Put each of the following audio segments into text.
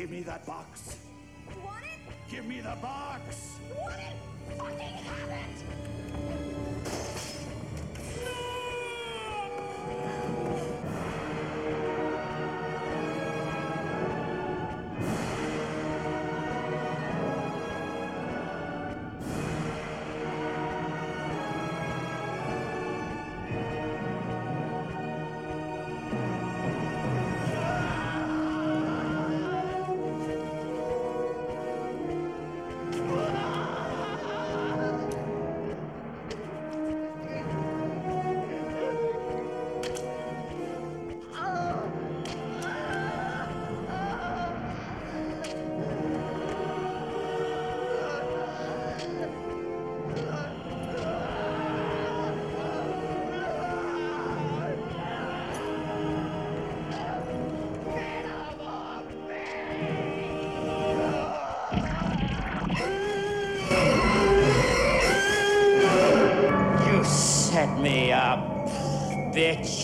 Give me that box. You want it? Give me the box. Want it? Fucking have it! Bitch.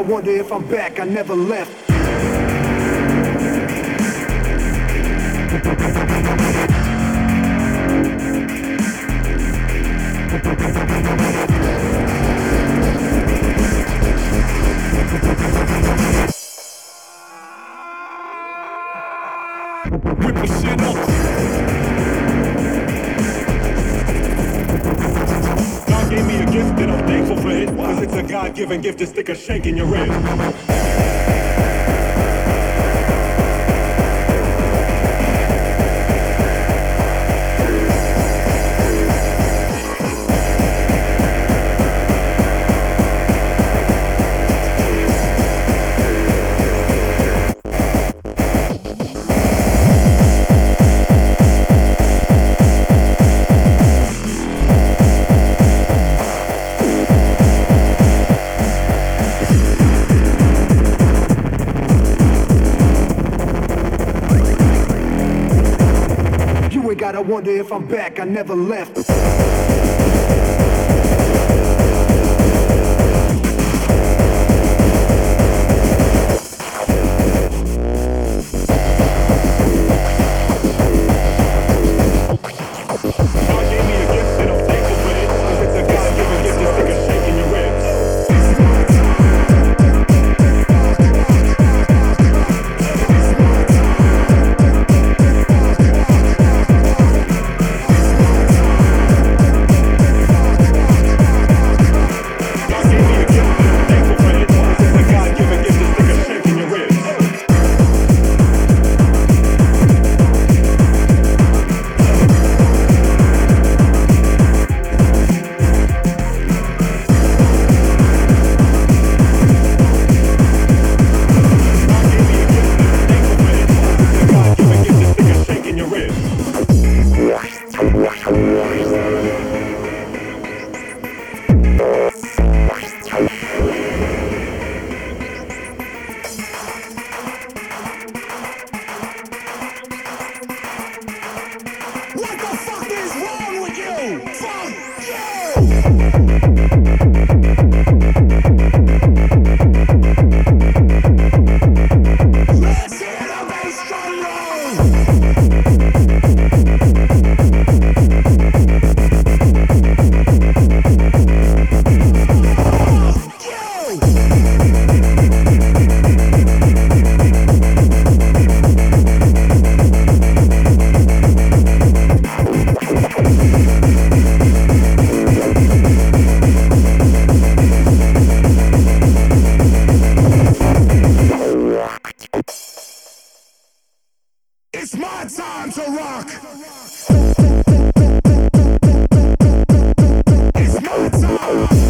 I wonder if I'm back, I never left. And give this stick a shake in your ribs. wonder if I'm back, I never left. my time to rock. It's my time.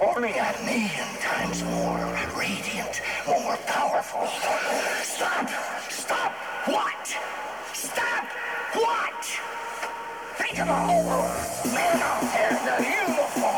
only a million times more radiant, more powerful. Stop! Stop! What? Stop! What? Think of all the men out there in the uniform.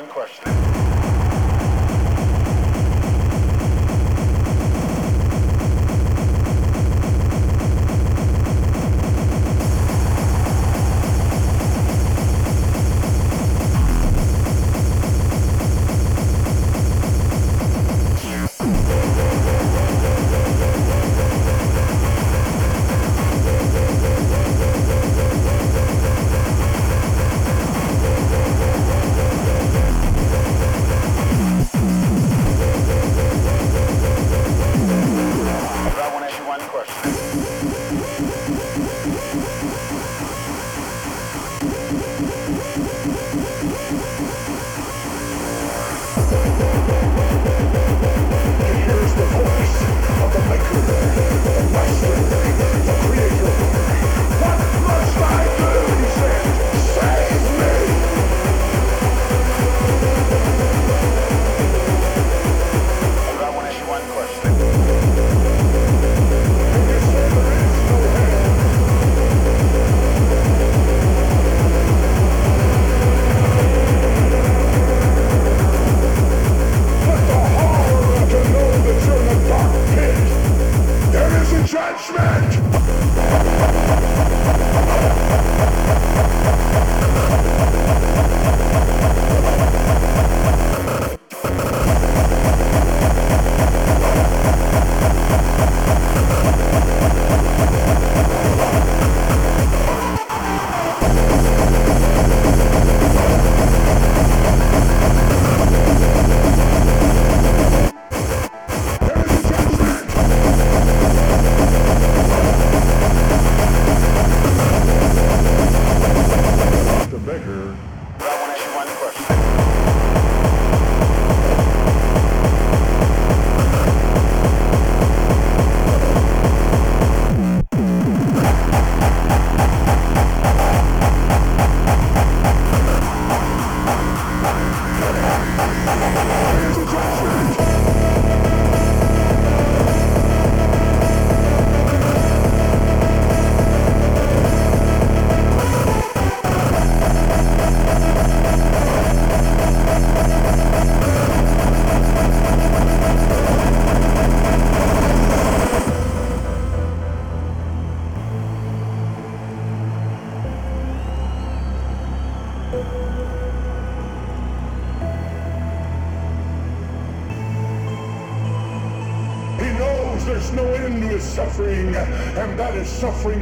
one question. Suffering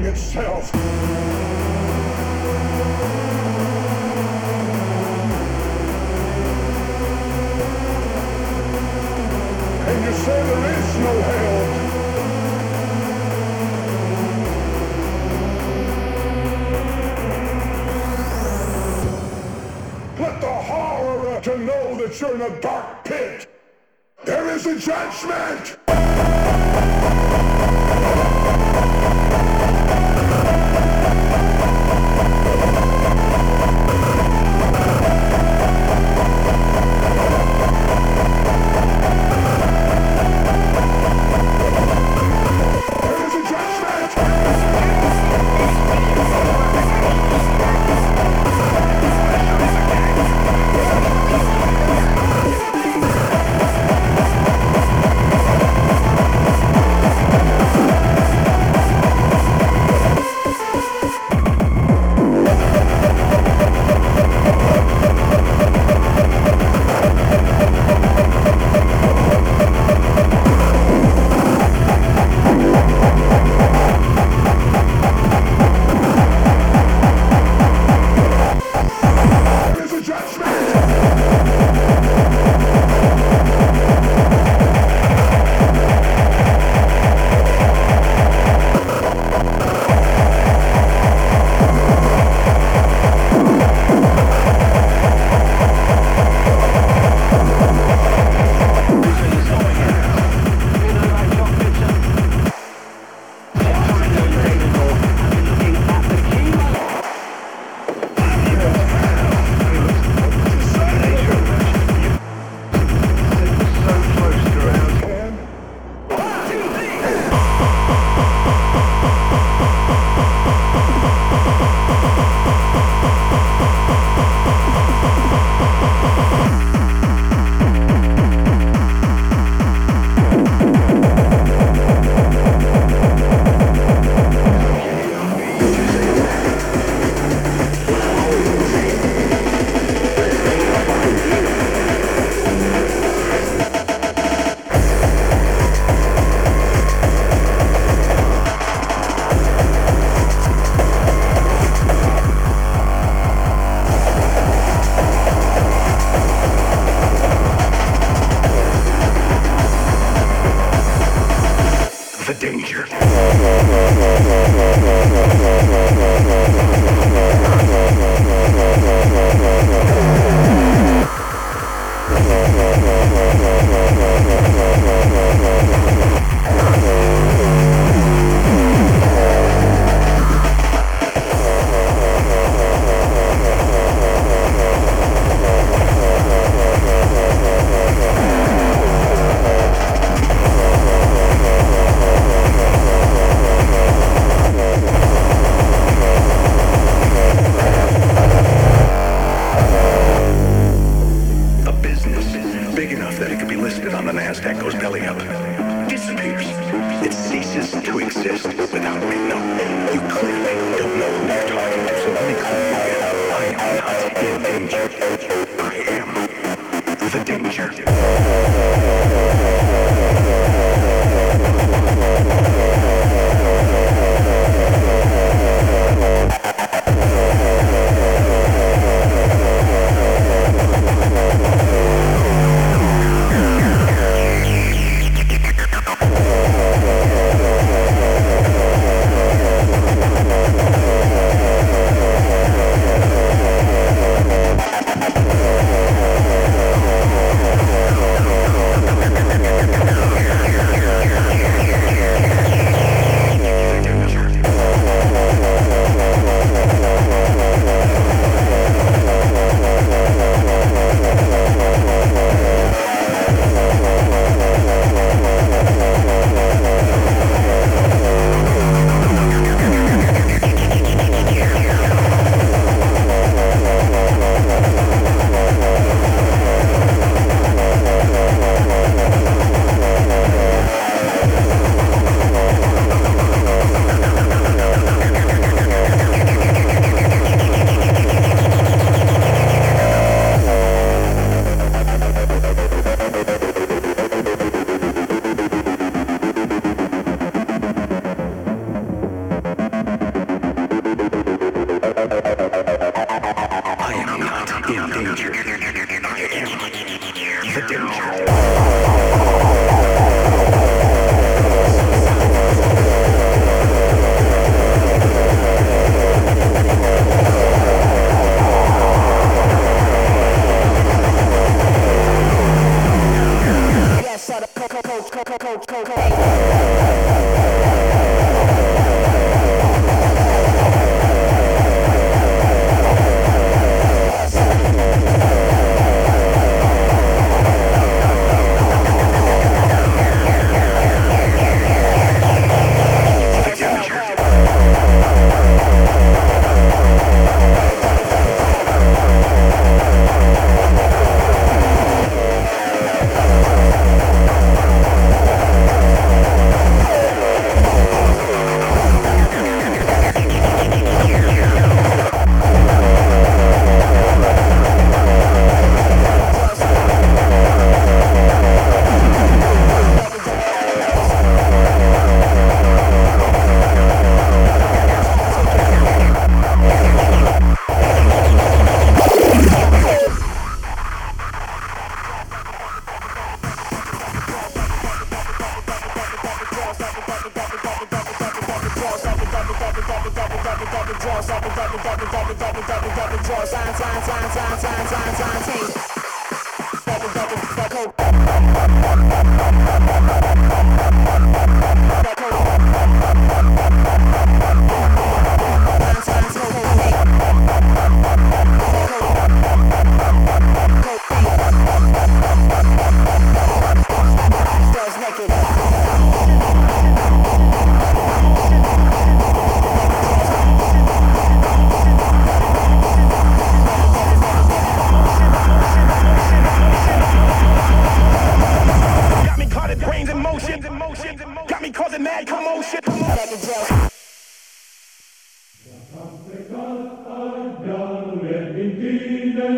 S-a stricat ardealule din tine,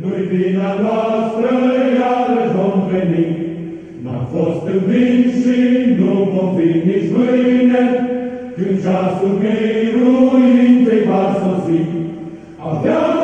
Nu-i vina noastră, iar vom veni. N-am fost învins nu vom fi nici mâine, Când ceasul miruintei va sosi. Avea